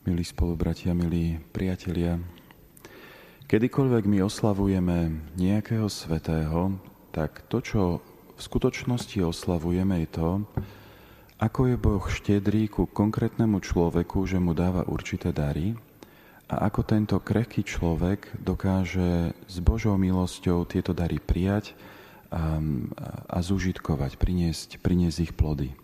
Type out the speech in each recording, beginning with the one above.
Milí spolubratia, milí priatelia, kedykoľvek my oslavujeme nejakého svetého, tak to, čo v skutočnosti oslavujeme, je to, ako je Boh štedrý ku konkrétnemu človeku, že mu dáva určité dary a ako tento krehký človek dokáže s Božou milosťou tieto dary prijať a, a zužitkovať, priniesť, priniesť ich plody.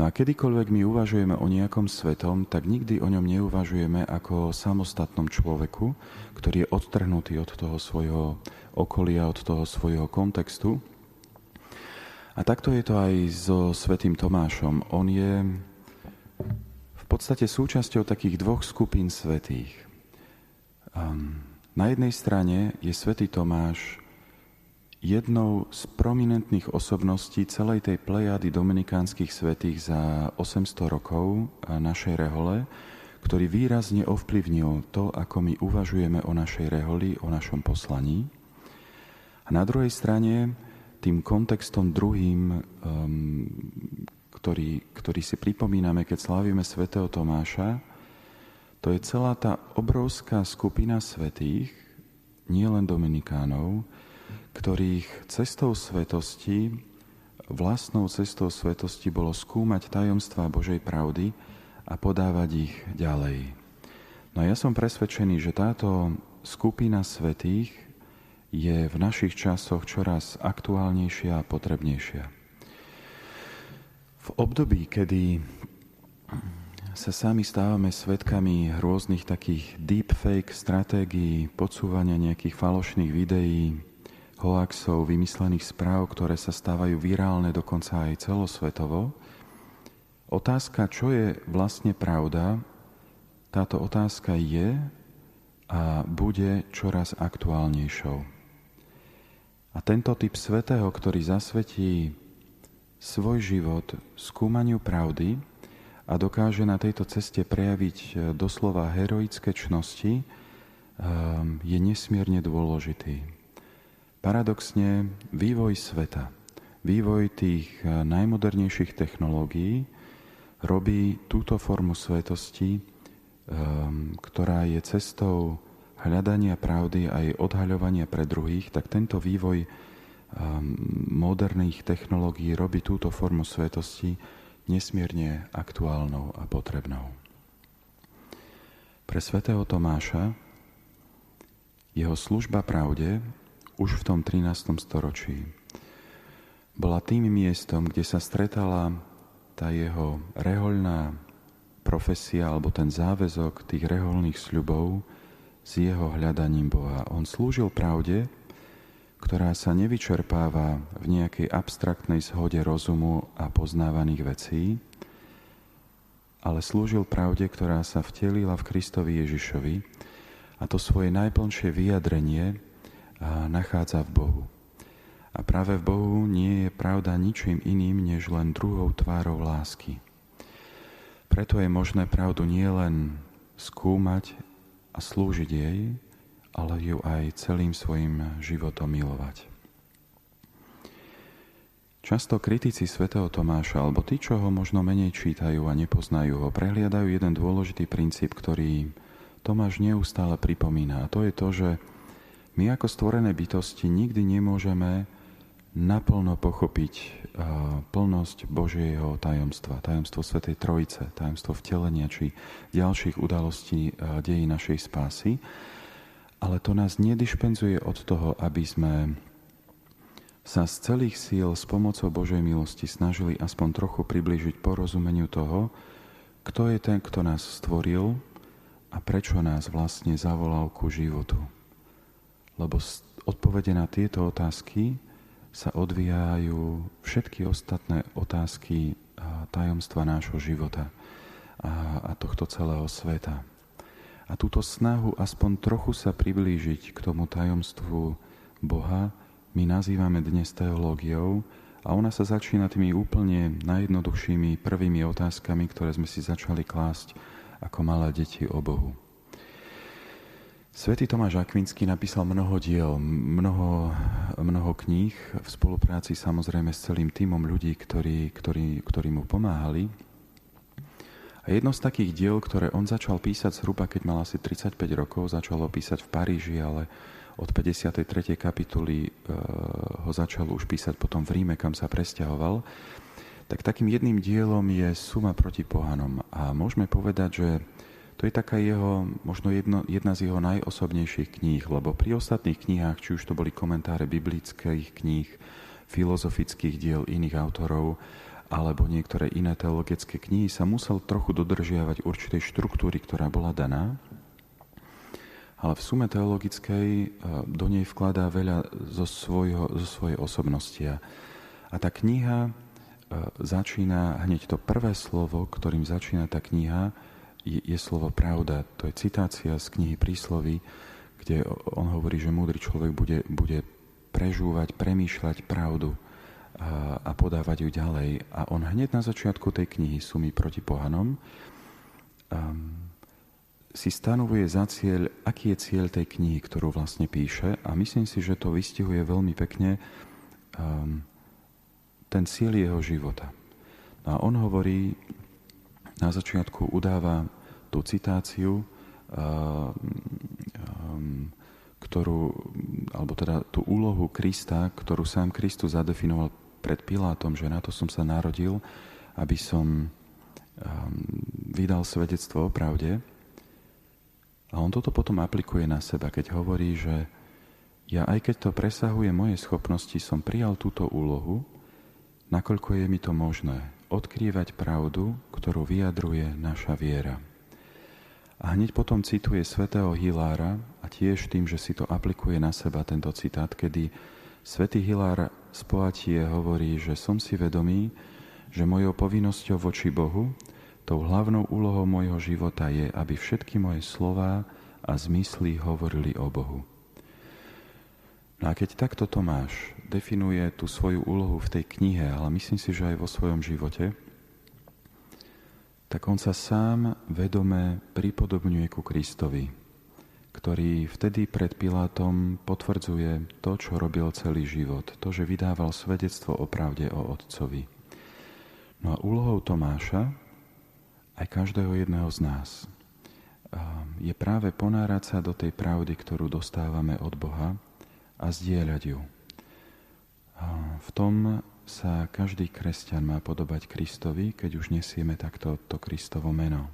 No a kedykoľvek my uvažujeme o nejakom svetom, tak nikdy o ňom neuvažujeme ako o samostatnom človeku, ktorý je odtrhnutý od toho svojho okolia, od toho svojho kontextu. A takto je to aj so svetým Tomášom. On je v podstate súčasťou takých dvoch skupín svetých. Um, na jednej strane je svätý Tomáš jednou z prominentných osobností celej tej plejady dominikánskych svetých za 800 rokov našej rehole, ktorý výrazne ovplyvnil to, ako my uvažujeme o našej reholi, o našom poslaní. A na druhej strane tým kontextom druhým, um, ktorý, ktorý si pripomíname, keď slávime svätého Tomáša, to je celá tá obrovská skupina svetých, nielen Dominikánov, ktorých cestou svetosti, vlastnou cestou svetosti bolo skúmať tajomstvá Božej pravdy a podávať ich ďalej. No a ja som presvedčený, že táto skupina svetých je v našich časoch čoraz aktuálnejšia a potrebnejšia. V období, kedy sa sami stávame svetkami rôznych takých deepfake stratégií, podsúvania nejakých falošných videí, hoaxov, vymyslených správ, ktoré sa stávajú virálne dokonca aj celosvetovo. Otázka, čo je vlastne pravda, táto otázka je a bude čoraz aktuálnejšou. A tento typ svetého, ktorý zasvetí svoj život skúmaniu pravdy a dokáže na tejto ceste prejaviť e, doslova heroické čnosti, e, je nesmierne dôležitý. Paradoxne vývoj sveta, vývoj tých eh, najmodernejších technológií robí túto formu svetosti, ehm, ktorá je cestou hľadania pravdy a odhaľovania pre druhých, tak tento vývoj ehm, moderných technológií robí túto formu svetosti nesmierne aktuálnou a potrebnou. Pre svätého Tomáša jeho služba pravde už v tom 13. storočí. Bola tým miestom, kde sa stretala tá jeho rehoľná profesia alebo ten záväzok tých reholných sľubov s jeho hľadaním Boha. On slúžil pravde, ktorá sa nevyčerpáva v nejakej abstraktnej zhode rozumu a poznávaných vecí, ale slúžil pravde, ktorá sa vtelila v Kristovi Ježišovi a to svoje najplnšie vyjadrenie nachádza v Bohu. A práve v Bohu nie je pravda ničím iným, než len druhou tvárou lásky. Preto je možné pravdu nielen skúmať a slúžiť jej, ale ju aj celým svojim životom milovať. Často kritici svätého Tomáša, alebo tí, čo ho možno menej čítajú a nepoznajú ho, prehliadajú jeden dôležitý princíp, ktorý Tomáš neustále pripomína. A to je to, že my ako stvorené bytosti nikdy nemôžeme naplno pochopiť plnosť Božieho tajomstva, tajomstvo Svetej Trojice, tajomstvo vtelenia či ďalších udalostí dejí našej spásy. Ale to nás nedišpenzuje od toho, aby sme sa z celých síl s pomocou Božej milosti snažili aspoň trochu priblížiť porozumeniu toho, kto je ten, kto nás stvoril a prečo nás vlastne zavolal ku životu lebo odpovede na tieto otázky sa odvíjajú všetky ostatné otázky tajomstva nášho života a tohto celého sveta. A túto snahu aspoň trochu sa priblížiť k tomu tajomstvu Boha my nazývame dnes teológiou a ona sa začína tými úplne najjednoduchšími prvými otázkami, ktoré sme si začali klásť ako malé deti o Bohu. Svetý Tomáš Akvinský napísal mnoho diel, mnoho, mnoho kníh v spolupráci samozrejme s celým týmom ľudí, ktorí, ktorí, ktorí mu pomáhali. A jedno z takých diel, ktoré on začal písať zhruba, keď mal asi 35 rokov, začal ho písať v Paríži, ale od 53. kapituly uh, ho začal už písať potom v Ríme, kam sa presťahoval, tak takým jedným dielom je Suma proti pohanom. A môžeme povedať, že to je taká jeho, možno jedno, jedna z jeho najosobnejších kníh, lebo pri ostatných knihách, či už to boli komentáre biblických kníh, filozofických diel iných autorov, alebo niektoré iné teologické knihy, sa musel trochu dodržiavať určitej štruktúry, ktorá bola daná. Ale v sume teologickej e, do nej vkladá veľa zo, svojho, zo svojej osobnosti. A tá kniha e, začína, hneď to prvé slovo, ktorým začína tá kniha, je, slovo pravda. To je citácia z knihy Príslovy, kde on hovorí, že múdry človek bude, bude prežúvať, premýšľať pravdu a, a podávať ju ďalej. A on hneď na začiatku tej knihy Sumy proti pohanom um, si stanovuje za cieľ, aký je cieľ tej knihy, ktorú vlastne píše a myslím si, že to vystihuje veľmi pekne um, ten cieľ jeho života. No a on hovorí, na začiatku udáva tú citáciu, ktorú, alebo teda tú úlohu Krista, ktorú sám Kristus zadefinoval pred Pilátom, že na to som sa narodil, aby som vydal svedectvo o pravde. A on toto potom aplikuje na seba, keď hovorí, že ja aj keď to presahuje moje schopnosti, som prijal túto úlohu, nakoľko je mi to možné odkrývať pravdu, ktorú vyjadruje naša viera. A hneď potom cituje svätého Hilára a tiež tým, že si to aplikuje na seba tento citát, kedy svätý Hilár z Poatie hovorí, že som si vedomý, že mojou povinnosťou voči Bohu, tou hlavnou úlohou môjho života je, aby všetky moje slová a zmysly hovorili o Bohu. No a keď takto Tomáš definuje tú svoju úlohu v tej knihe, ale myslím si, že aj vo svojom živote, tak on sa sám vedome pripodobňuje ku Kristovi, ktorý vtedy pred Pilátom potvrdzuje to, čo robil celý život, to, že vydával svedectvo o pravde o Otcovi. No a úlohou Tomáša, aj každého jedného z nás, je práve ponárať sa do tej pravdy, ktorú dostávame od Boha, a zdieľať ju. V tom sa každý kresťan má podobať Kristovi, keď už nesieme takto to Kristovo meno.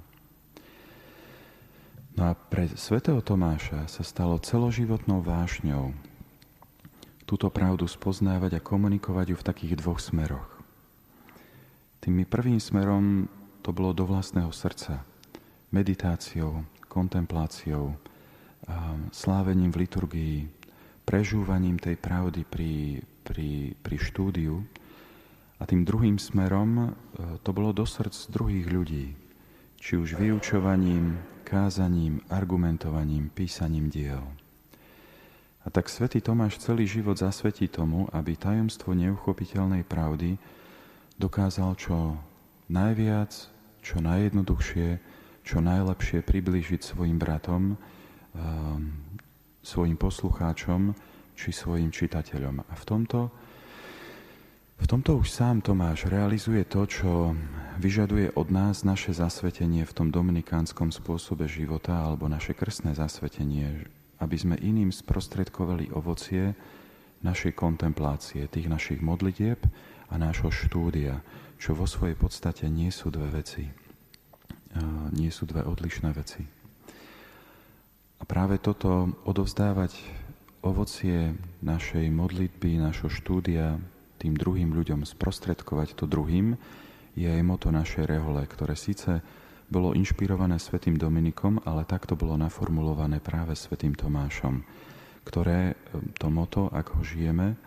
No a pre svätého Tomáša sa stalo celoživotnou vášňou túto pravdu spoznávať a komunikovať ju v takých dvoch smeroch. Tým prvým smerom to bolo do vlastného srdca, meditáciou, kontempláciou, slávením v liturgii, prežúvaním tej pravdy pri, pri, pri štúdiu. A tým druhým smerom e, to bolo do srdc druhých ľudí. Či už vyučovaním, kázaním, argumentovaním, písaním diel. A tak svätý Tomáš celý život zasvetí tomu, aby tajomstvo neuchopiteľnej pravdy dokázal čo najviac, čo najjednoduchšie, čo najlepšie priblížiť svojim bratom, svojim poslucháčom či svojim čitateľom. A v tomto, v tomto už sám Tomáš realizuje to, čo vyžaduje od nás naše zasvetenie v tom dominikánskom spôsobe života alebo naše krstné zasvetenie, aby sme iným sprostredkovali ovocie našej kontemplácie, tých našich modlitieb a nášho štúdia, čo vo svojej podstate nie sú dve veci. Nie sú dve odlišné veci. A práve toto odovzdávať ovocie našej modlitby, našho štúdia tým druhým ľuďom, sprostredkovať to druhým, je aj moto našej rehole, ktoré síce bolo inšpirované svätým Dominikom, ale takto bolo naformulované práve svätým Tomášom, ktoré e, to moto, ak ho žijeme,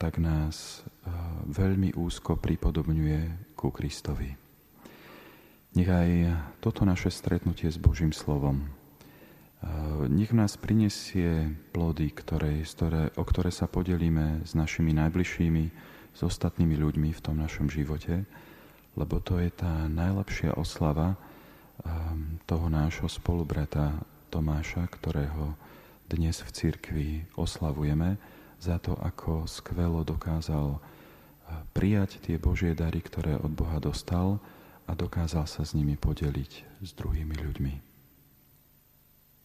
tak nás e, veľmi úzko pripodobňuje ku Kristovi. Nech aj toto naše stretnutie s Božím slovom nech nás prinesie plody, ktoré, ktoré, o ktoré sa podelíme s našimi najbližšími, s ostatnými ľuďmi v tom našom živote, lebo to je tá najlepšia oslava um, toho nášho spolubrata Tomáša, ktorého dnes v cirkvi oslavujeme za to, ako skvelo dokázal uh, prijať tie Božie dary, ktoré od Boha dostal a dokázal sa s nimi podeliť s druhými ľuďmi.